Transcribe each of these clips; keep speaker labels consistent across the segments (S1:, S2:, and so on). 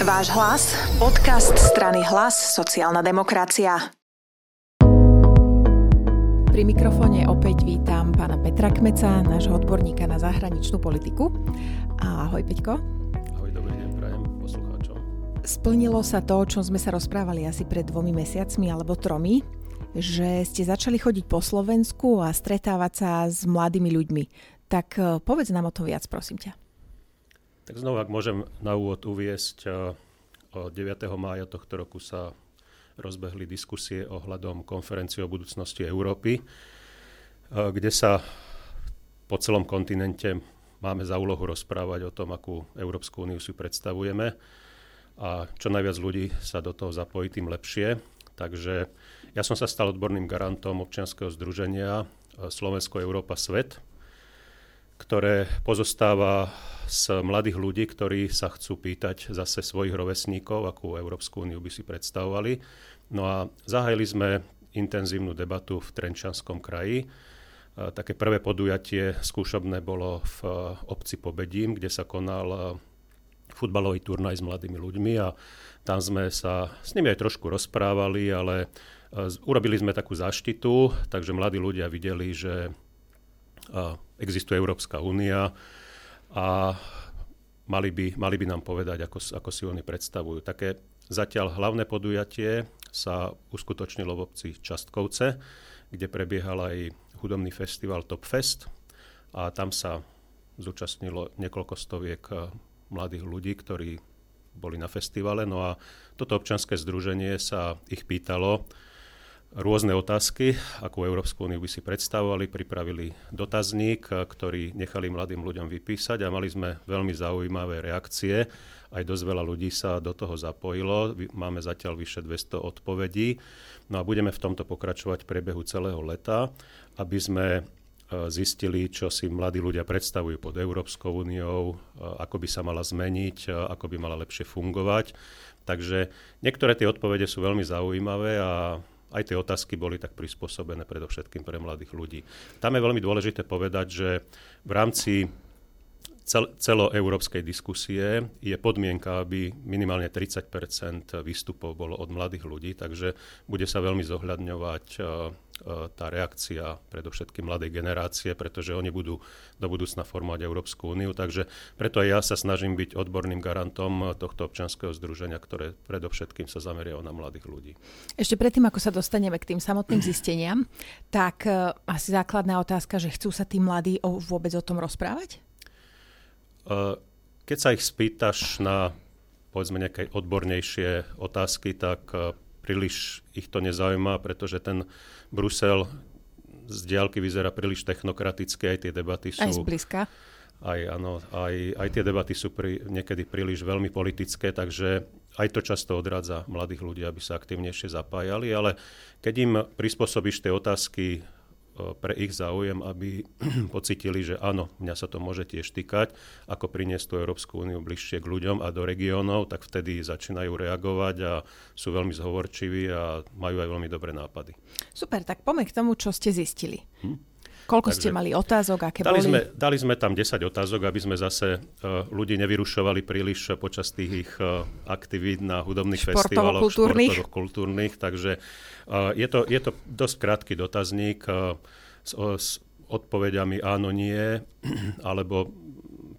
S1: Váš hlas, podcast strany Hlas, sociálna demokracia.
S2: Pri mikrofóne opäť vítam pána Petra Kmeca, nášho odborníka na zahraničnú politiku. Ahoj Peťko.
S3: Ahoj, dobrý deň, prajem poslucháčom.
S2: Splnilo sa to, o čom sme sa rozprávali asi pred dvomi mesiacmi alebo tromi, že ste začali chodiť po Slovensku a stretávať sa s mladými ľuďmi. Tak eh, povedz nám o tom viac, prosím ťa.
S3: Tak znovu, ak môžem na úvod uviesť, 9. mája tohto roku sa rozbehli diskusie ohľadom konferencie o budúcnosti Európy, kde sa po celom kontinente máme za úlohu rozprávať o tom, akú Európsku úniu si predstavujeme a čo najviac ľudí sa do toho zapojí, tým lepšie. Takže ja som sa stal odborným garantom občianskeho združenia Slovensko, Európa, Svet, ktoré pozostáva z mladých ľudí, ktorí sa chcú pýtať zase svojich rovesníkov, akú Európsku úniu by si predstavovali. No a zahájili sme intenzívnu debatu v Trenčanskom kraji. Také prvé podujatie skúšobné bolo v obci Pobedím, kde sa konal futbalový turnaj s mladými ľuďmi a tam sme sa s nimi aj trošku rozprávali, ale urobili sme takú zaštitu, takže mladí ľudia videli, že existuje Európska únia a mali by, mali by nám povedať, ako, ako si oni predstavujú. Také zatiaľ hlavné podujatie sa uskutočnilo v obci Častkovce, kde prebiehal aj hudobný festival Top Fest a tam sa zúčastnilo niekoľko stoviek eh, mladých ľudí, ktorí boli na festivale. No a toto občanské združenie sa ich pýtalo, rôzne otázky, akú Európsku úniu by si predstavovali, pripravili dotazník, ktorý nechali mladým ľuďom vypísať a mali sme veľmi zaujímavé reakcie. Aj dosť veľa ľudí sa do toho zapojilo. Máme zatiaľ vyše 200 odpovedí. No a budeme v tomto pokračovať v priebehu celého leta, aby sme e, zistili, čo si mladí ľudia predstavujú pod Európskou úniou, e, ako by sa mala zmeniť, e, ako by mala lepšie fungovať. Takže niektoré tie odpovede sú veľmi zaujímavé a aj tie otázky boli tak prispôsobené predovšetkým pre mladých ľudí. Tam je veľmi dôležité povedať, že v rámci cel- celoeurópskej diskusie je podmienka, aby minimálne 30% výstupov bolo od mladých ľudí, takže bude sa veľmi zohľadňovať E, tá reakcia predovšetkým mladej generácie, pretože oni budú do budúcna formovať Európsku úniu. Takže preto aj ja sa snažím byť odborným garantom tohto občanského združenia, ktoré predovšetkým sa zameria na mladých ľudí.
S2: Ešte predtým, ako sa dostaneme k tým samotným zisteniam, tak e, asi základná otázka, že chcú sa tí mladí vôbec o tom rozprávať?
S3: E, keď sa ich spýtaš na povedzme nejaké odbornejšie otázky, tak príliš ich to nezaujíma, pretože ten Brusel z diálky vyzerá príliš technokraticky, aj tie debaty sú...
S2: Aj zblízka.
S3: Aj, áno, aj, aj tie debaty sú pri, niekedy príliš veľmi politické, takže aj to často odradza mladých ľudí, aby sa aktivnejšie zapájali, ale keď im prispôsobíš tie otázky pre ich záujem, aby pocitili, že áno, mňa sa to môže tiež týkať, ako priniesť tú Európsku úniu bližšie k ľuďom a do regiónov, tak vtedy začínajú reagovať a sú veľmi zhovorčiví a majú aj veľmi dobré nápady.
S2: Super, tak poďme k tomu, čo ste zistili. Hm? Koľko Takže ste mali otázok, aké
S3: dali
S2: boli?
S3: Sme, dali sme tam 10 otázok, aby sme zase uh, ľudí nevyrušovali príliš počas tých ich uh, aktivít na hudobných festivaloch, športovo-kultúrnych. Takže uh, je, to, je to dosť krátky dotazník uh, s, s odpovediami áno, nie, alebo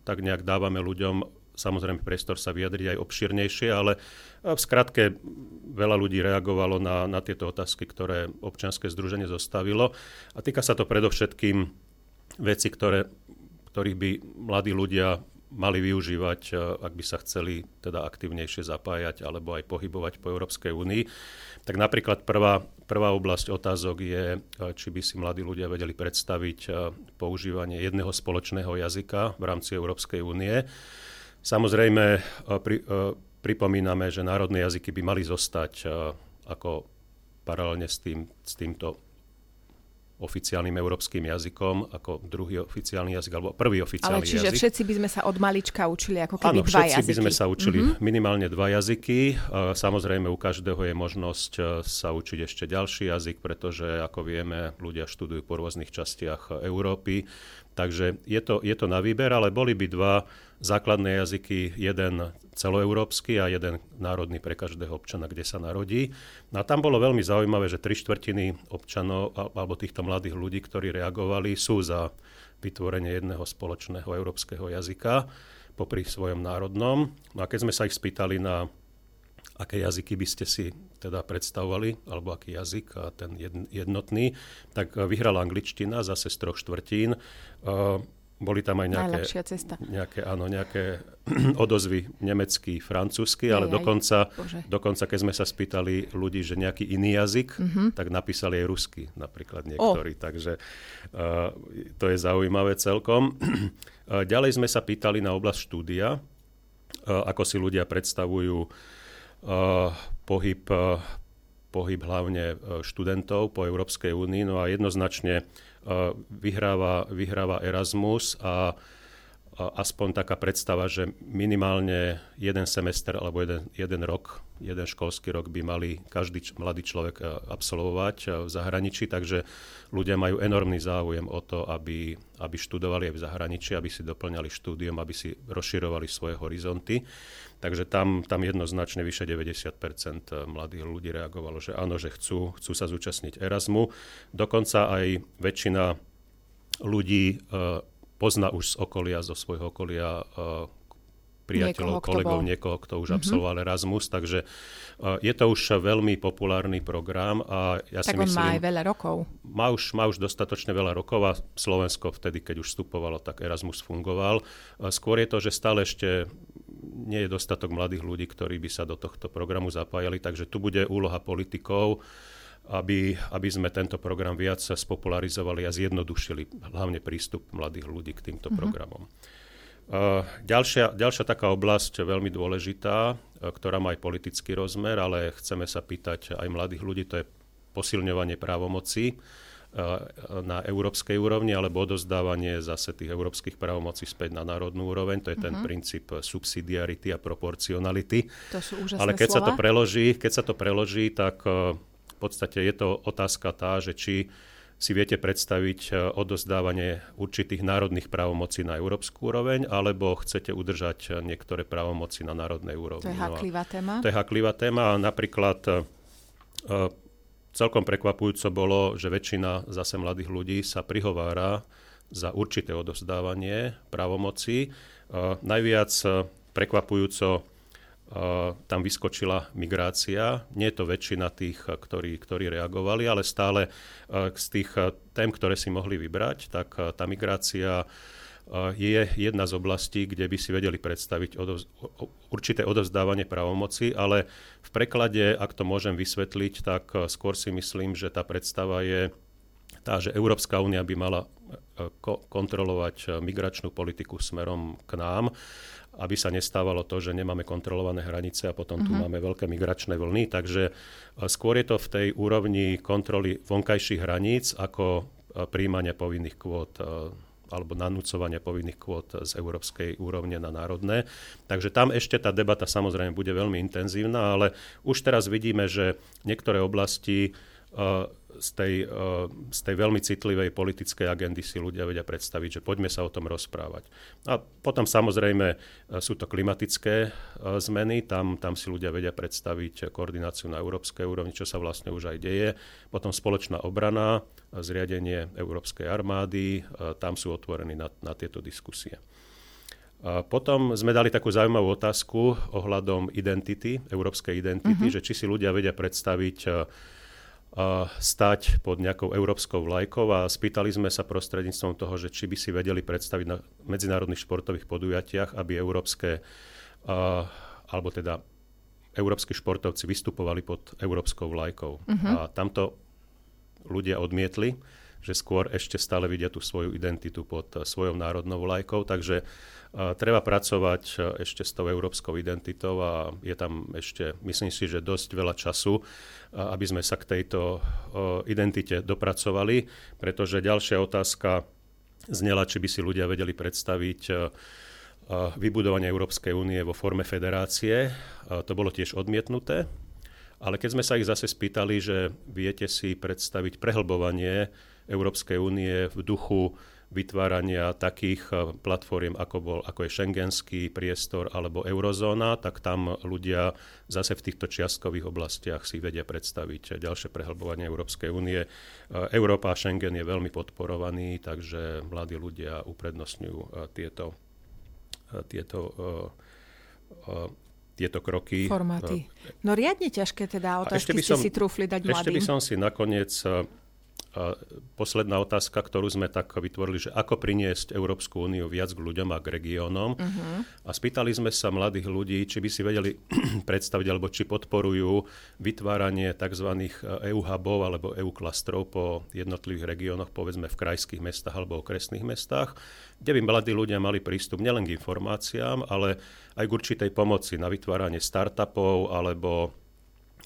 S3: tak nejak dávame ľuďom samozrejme priestor sa vyjadriť aj obširnejšie, ale v skratke veľa ľudí reagovalo na, na tieto otázky, ktoré občianske združenie zostavilo. A týka sa to predovšetkým veci, ktoré, ktorých by mladí ľudia mali využívať, e, ak by sa chceli teda aktívnejšie zapájať alebo aj pohybovať po Európskej únii. Tak napríklad prvá, prvá oblasť otázok je, e, či by si mladí ľudia vedeli predstaviť používanie jedného spoločného jazyka v rámci Európskej únie. Samozrejme, e, pri, e, pripomíname, že národné jazyky by mali zostať e, ako paralelne s, tým, s týmto oficiálnym európskym jazykom ako druhý oficiálny jazyk alebo prvý oficiálny
S2: Ale čiže
S3: jazyk. všetci
S2: by sme sa od malička učili ako keby
S3: Áno,
S2: dva
S3: všetci
S2: jazyky.
S3: by sme sa učili mm-hmm. minimálne dva jazyky. Samozrejme u každého je možnosť sa učiť ešte ďalší jazyk, pretože ako vieme, ľudia študujú po rôznych častiach Európy. Takže je to, je to na výber, ale boli by dva základné jazyky, jeden celoeurópsky a jeden národný pre každého občana, kde sa narodí. No a tam bolo veľmi zaujímavé, že tri štvrtiny občanov alebo týchto mladých ľudí, ktorí reagovali, sú za vytvorenie jedného spoločného európskeho jazyka popri svojom národnom. No a keď sme sa ich spýtali na aké jazyky by ste si teda predstavovali, alebo aký jazyk a ten jednotný, tak vyhrala angličtina zase z troch štvrtín. Boli tam aj nejaké,
S2: cesta.
S3: nejaké, áno, nejaké odozvy nemecký, francúzsky, ale aj, dokonca, aj. dokonca, keď sme sa spýtali ľudí, že nejaký iný jazyk, uh-huh. tak napísali aj rusky napríklad niektorí. Oh. Takže uh, to je zaujímavé celkom. Uh, ďalej sme sa pýtali na oblasť štúdia, uh, ako si ľudia predstavujú uh, pohyb, uh, pohyb hlavne študentov po Európskej únii. No a jednoznačne vyhráva, vyhráva Erasmus a aspoň taká predstava, že minimálne jeden semester alebo jeden, jeden rok, jeden školský rok by mali každý č- mladý človek absolvovať v zahraničí, takže ľudia majú enormný záujem o to, aby, aby študovali aj v zahraničí, aby si doplňali štúdium, aby si rozširovali svoje horizonty. Takže tam, tam jednoznačne vyše 90% mladých ľudí reagovalo, že áno, že chcú, chcú sa zúčastniť Erasmu. Dokonca aj väčšina ľudí pozná už z okolia, zo svojho okolia uh, priateľov, niekoho, kolegov, kto niekoho, kto už mm-hmm. absolvoval Erasmus, takže uh, je to už veľmi populárny program a ja
S2: tak
S3: si myslím...
S2: má aj veľa rokov.
S3: Má už, má už dostatočne veľa rokov a Slovensko vtedy, keď už vstupovalo, tak Erasmus fungoval. Uh, skôr je to, že stále ešte nie je dostatok mladých ľudí, ktorí by sa do tohto programu zapájali, takže tu bude úloha politikov, aby, aby sme tento program viac spopularizovali a zjednodušili hlavne prístup mladých ľudí k týmto mm-hmm. programom. Uh, ďalšia, ďalšia taká oblasť veľmi dôležitá, uh, ktorá má aj politický rozmer, ale chceme sa pýtať aj mladých ľudí, to je posilňovanie právomocí. Eh, na európskej úrovni, alebo odozdávanie zase tých európskych právomocí späť na národnú úroveň. To je ten uh-huh. princíp subsidiarity a proporcionality.
S2: To sú úžasné
S3: Ale keď
S2: slova.
S3: sa to preloží, keď sa to preloží, tak v podstate je to otázka tá, že či si viete predstaviť eh, odozdávanie určitých národných právomocí na európsku úroveň, alebo chcete udržať niektoré právomoci na národnej úrovni.
S2: To je haklivá no téma.
S3: To je haklivá téma. Napríklad celkom prekvapujúco bolo, že väčšina zase mladých ľudí sa prihovára za určité odovzdávanie právomocí. Uh, najviac prekvapujúco tam vyskočila migrácia. Nie je to väčšina tých, ktorí, ktorí reagovali, ale stále z tých tém, ktoré si mohli vybrať, tak tá migrácia je jedna z oblastí, kde by si vedeli predstaviť odovz- určité odovzdávanie právomoci, ale v preklade, ak to môžem vysvetliť, tak skôr si myslím, že tá predstava je tá, že Európska únia by mala ko- kontrolovať migračnú politiku smerom k nám, aby sa nestávalo to, že nemáme kontrolované hranice a potom tu mm-hmm. máme veľké migračné vlny. Takže skôr je to v tej úrovni kontroly vonkajších hraníc ako príjmania povinných kvót alebo nanúcovania povinných kvót z európskej úrovne na národné. Takže tam ešte tá debata samozrejme bude veľmi intenzívna, ale už teraz vidíme, že niektoré oblasti z tej, uh, z tej veľmi citlivej politickej agendy si ľudia vedia predstaviť, že poďme sa o tom rozprávať. A potom samozrejme uh, sú to klimatické zmeny, tam, tam si ľudia vedia predstaviť koordináciu na európskej úrovni, čo sa vlastne už aj deje. Potom spoločná obrana, zriadenie Európskej armády, tam sú otvorení na, na tieto diskusie. A potom sme dali takú zaujímavú otázku ohľadom identity, európskej identity, uh-huh. že či si ľudia vedia predstaviť stať pod nejakou európskou vlajkou a spýtali sme sa prostredníctvom toho, že či by si vedeli predstaviť na medzinárodných športových podujatiach, aby európske, alebo teda európsky športovci vystupovali pod európskou vlajkou. Uh-huh. A tamto ľudia odmietli, že skôr ešte stále vidia tú svoju identitu pod svojou národnou vlajkou, takže treba pracovať e, ešte s tou európskou identitou a je tam ešte, myslím si, že dosť veľa času, aby sme sa k tejto identite dopracovali, pretože ďalšia otázka znela, či by si ľudia vedeli predstaviť vybudovanie Európskej únie vo forme federácie. To bolo tiež odmietnuté, ale keď sme sa ich zase spýtali, že viete si predstaviť prehlbovanie Európskej únie v duchu vytvárania takých e, platform, ako, bol, ako je šengenský priestor alebo eurozóna, tak tam ľudia zase v týchto čiastkových oblastiach si vedia predstaviť ďalšie prehlbovanie Európskej únie. E, Európa a Schengen je veľmi podporovaný, takže mladí ľudia uprednostňujú e, tieto, tieto tieto kroky.
S2: Formáty. No riadne ťažké teda otázky ste som, si trúfli dať mladým.
S3: Ešte by som si nakoniec posledná otázka, ktorú sme tak vytvorili, že ako priniesť Európsku úniu viac k ľuďom a k regiónom. Uh-huh. A spýtali sme sa mladých ľudí, či by si vedeli predstaviť, alebo či podporujú vytváranie tzv. EU hubov alebo EU klastrov po jednotlivých regiónoch, povedzme v krajských mestách alebo okresných mestách, kde by mladí ľudia mali prístup nielen k informáciám, ale aj k určitej pomoci na vytváranie startupov alebo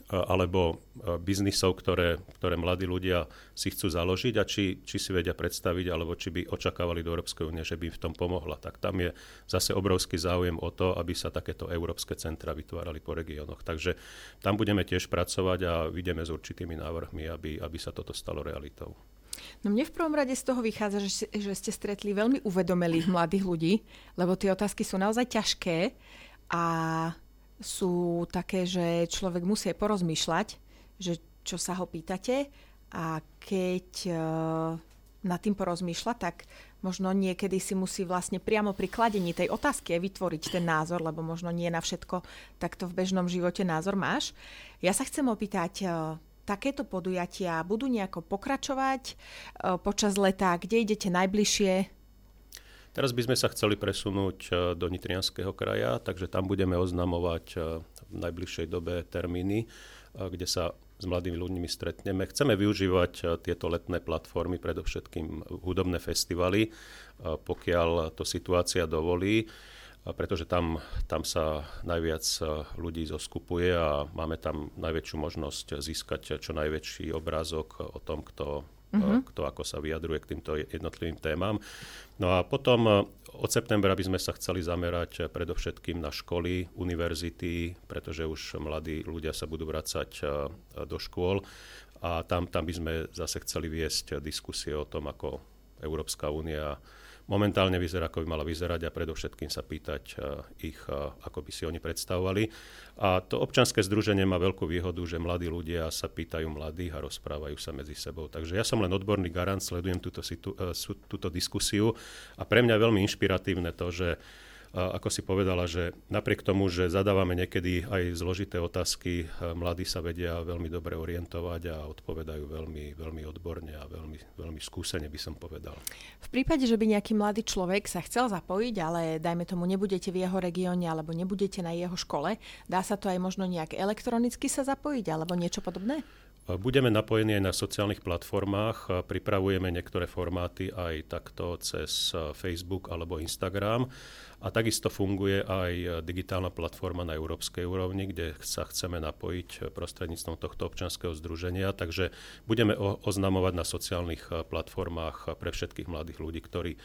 S3: alebo biznisov, ktoré, ktoré mladí ľudia si chcú založiť a či, či si vedia predstaviť, alebo či by očakávali do Európskej únie, že by im v tom pomohla. Tak tam je zase obrovský záujem o to, aby sa takéto európske centra vytvárali po regiónoch. Takže tam budeme tiež pracovať a vidíme s určitými návrhmi, aby, aby sa toto stalo realitou.
S2: No mne v prvom rade z toho vychádza, že, že ste stretli veľmi uvedomelých mladých ľudí, lebo tie otázky sú naozaj ťažké a sú také, že človek musí porozmýšľať, že čo sa ho pýtate a keď uh, nad tým porozmýšľa, tak možno niekedy si musí vlastne priamo pri kladení tej otázky vytvoriť ten názor, lebo možno nie na všetko takto v bežnom živote názor máš. Ja sa chcem opýtať, uh, takéto podujatia budú nejako pokračovať uh, počas leta, kde idete najbližšie?
S3: Teraz by sme sa chceli presunúť e, do Nitrianského kraja, takže tam budeme oznamovať e, v najbližšej dobe termíny, e, kde sa s mladými ľuďmi stretneme. Chceme využívať tieto letné platformy, predovšetkým hudobné festivaly, pokiaľ to situácia dovolí, pretože tam, tam sa najviac ľudí zoskupuje a máme tam najväčšiu možnosť získať čo najväčší obrázok o tom, kto uh-huh. kto ako sa vyjadruje k týmto jednotlivým témam. No a potom eh, od septembra by sme sa chceli zamerať eh, predovšetkým na školy, univerzity, pretože už mladí ľudia sa budú vrácať do škôl a tam, tam by sme zase chceli viesť diskusie o tom, ako Európska únia momentálne vyzerá, ako by mala vyzerať a predovšetkým sa pýtať ich, ako by si oni predstavovali. A to občanské združenie má veľkú výhodu, že mladí ľudia sa pýtajú mladých a rozprávajú sa medzi sebou. Takže ja som len odborný garant, sledujem túto, situ, e, túto diskusiu a pre mňa je veľmi inšpiratívne to, že ako si povedala, že napriek tomu, že zadávame niekedy aj zložité otázky, mladí sa vedia veľmi dobre orientovať a odpovedajú veľmi, veľmi odborne a veľmi, veľmi skúsene by som povedal.
S2: V prípade, že by nejaký mladý človek sa chcel zapojiť, ale dajme tomu nebudete v jeho regióne alebo nebudete na jeho škole, dá sa to aj možno nejak elektronicky sa zapojiť alebo niečo podobné?
S3: Budeme napojení aj na sociálnych platformách, pripravujeme niektoré formáty aj takto cez Facebook alebo Instagram. A takisto funguje aj digitálna platforma na európskej úrovni, kde sa chceme napojiť prostredníctvom tohto občanského združenia. Takže budeme oznamovať na sociálnych platformách pre všetkých mladých ľudí, ktorí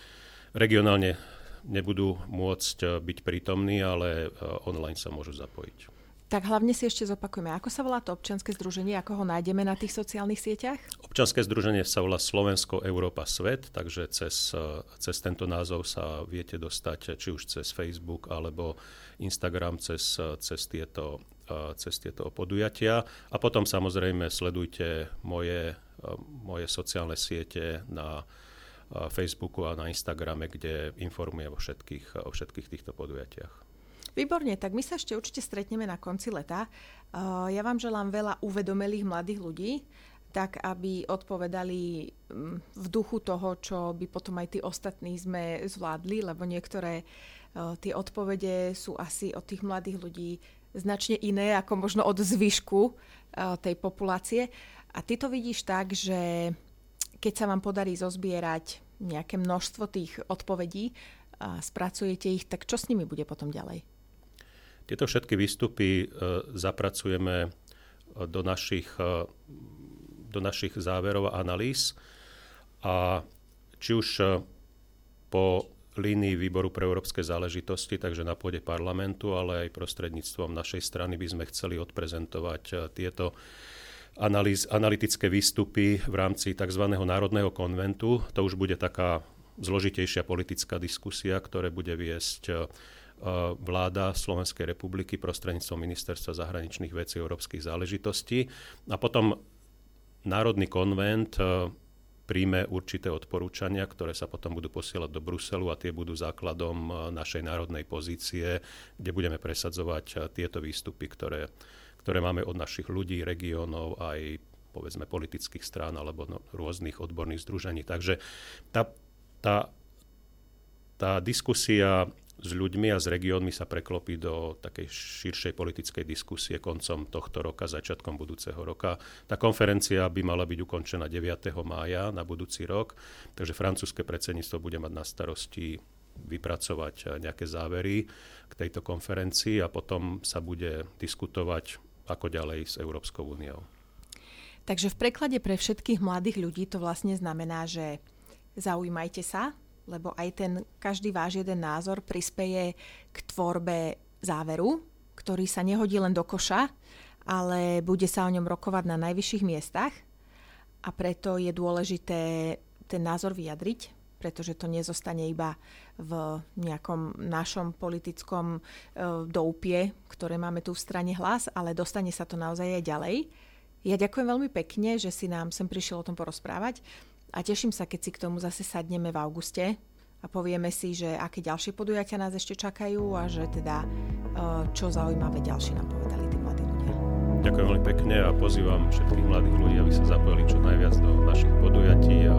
S3: regionálne nebudú môcť byť prítomní, ale online sa môžu zapojiť.
S2: Tak hlavne si ešte zopakujeme, ako sa volá to občianske združenie, ako ho nájdeme na tých sociálnych sieťach?
S3: Občianske združenie sa volá Slovensko, Európa, Svet, takže cez, cez tento názov sa viete dostať či už cez Facebook alebo Instagram cez, cez, tieto, cez tieto podujatia. A potom samozrejme sledujte moje, moje sociálne siete na Facebooku a na Instagrame, kde informujem o všetkých, o všetkých týchto podujatiach.
S2: Výborne, tak my sa ešte určite stretneme na konci leta. Ja vám želám veľa uvedomelých mladých ľudí, tak aby odpovedali mm, v duchu toho, čo by potom aj tí ostatní sme zvládli, lebo niektoré tie odpovede sú asi od tých mladých ľudí značne iné ako možno od zvyšku tej populácie. A ty to vidíš tak, že keď sa vám podarí zozbierať nejaké množstvo tých odpovedí a spracujete ich, tak čo s nimi bude potom ďalej?
S3: Tieto všetky výstupy e, zapracujeme e, do našich, e, do našich záverov a analýz a či už po línii Výboru pre európske záležitosti, takže na pôde parlamentu, ale aj prostredníctvom našej strany by sme chceli odprezentovať tieto analýz, analytické výstupy v rámci tzv. Národného konventu. To už bude taká zložitejšia politická diskusia, ktoré bude viesť vláda Slovenskej republiky prostredníctvom Ministerstva zahraničných vecí európskych záležitostí. A potom Národný konvent príjme určité odporúčania, ktoré sa potom budú posielať do Bruselu a tie budú základom eh, našej národnej pozície, kde budeme presadzovať tieto výstupy, ktoré, ktoré máme od našich ľudí, regiónov aj povedzme politických strán alebo no, rôznych odborných združení. Takže tá, tá, tá diskusia s ľuďmi a s regiónmi sa preklopí do takej širšej politickej diskusie koncom tohto roka, začiatkom budúceho roka. Tá konferencia by mala byť ukončená 9. mája na budúci rok, takže francúzske predsedníctvo bude mať na starosti vypracovať nejaké závery k tejto konferencii a potom sa bude diskutovať ako ďalej s Európskou úniou.
S2: Takže v preklade pre všetkých mladých ľudí to vlastne znamená, že zaujímajte sa, lebo aj ten každý váš jeden názor prispeje k tvorbe záveru, ktorý sa nehodí len do koša, ale bude sa o ňom rokovať na najvyšších miestach a preto je dôležité ten názor vyjadriť, pretože to nezostane iba v nejakom našom politickom e, doupie, ktoré máme tu v strane hlas, ale dostane sa to naozaj aj ďalej. Ja ďakujem veľmi pekne, že si nám sem prišiel o tom porozprávať a teším sa, keď si k tomu zase sadneme v auguste a povieme si, že aké ďalšie podujatia nás ešte čakajú a že teda e, čo zaujímavé ďalšie nám povedali tí mladí ľudia.
S3: Ďakujem veľmi pekne a pozývam všetkých mladých ľudí, aby sa zapojili čo najviac do našich podujatí a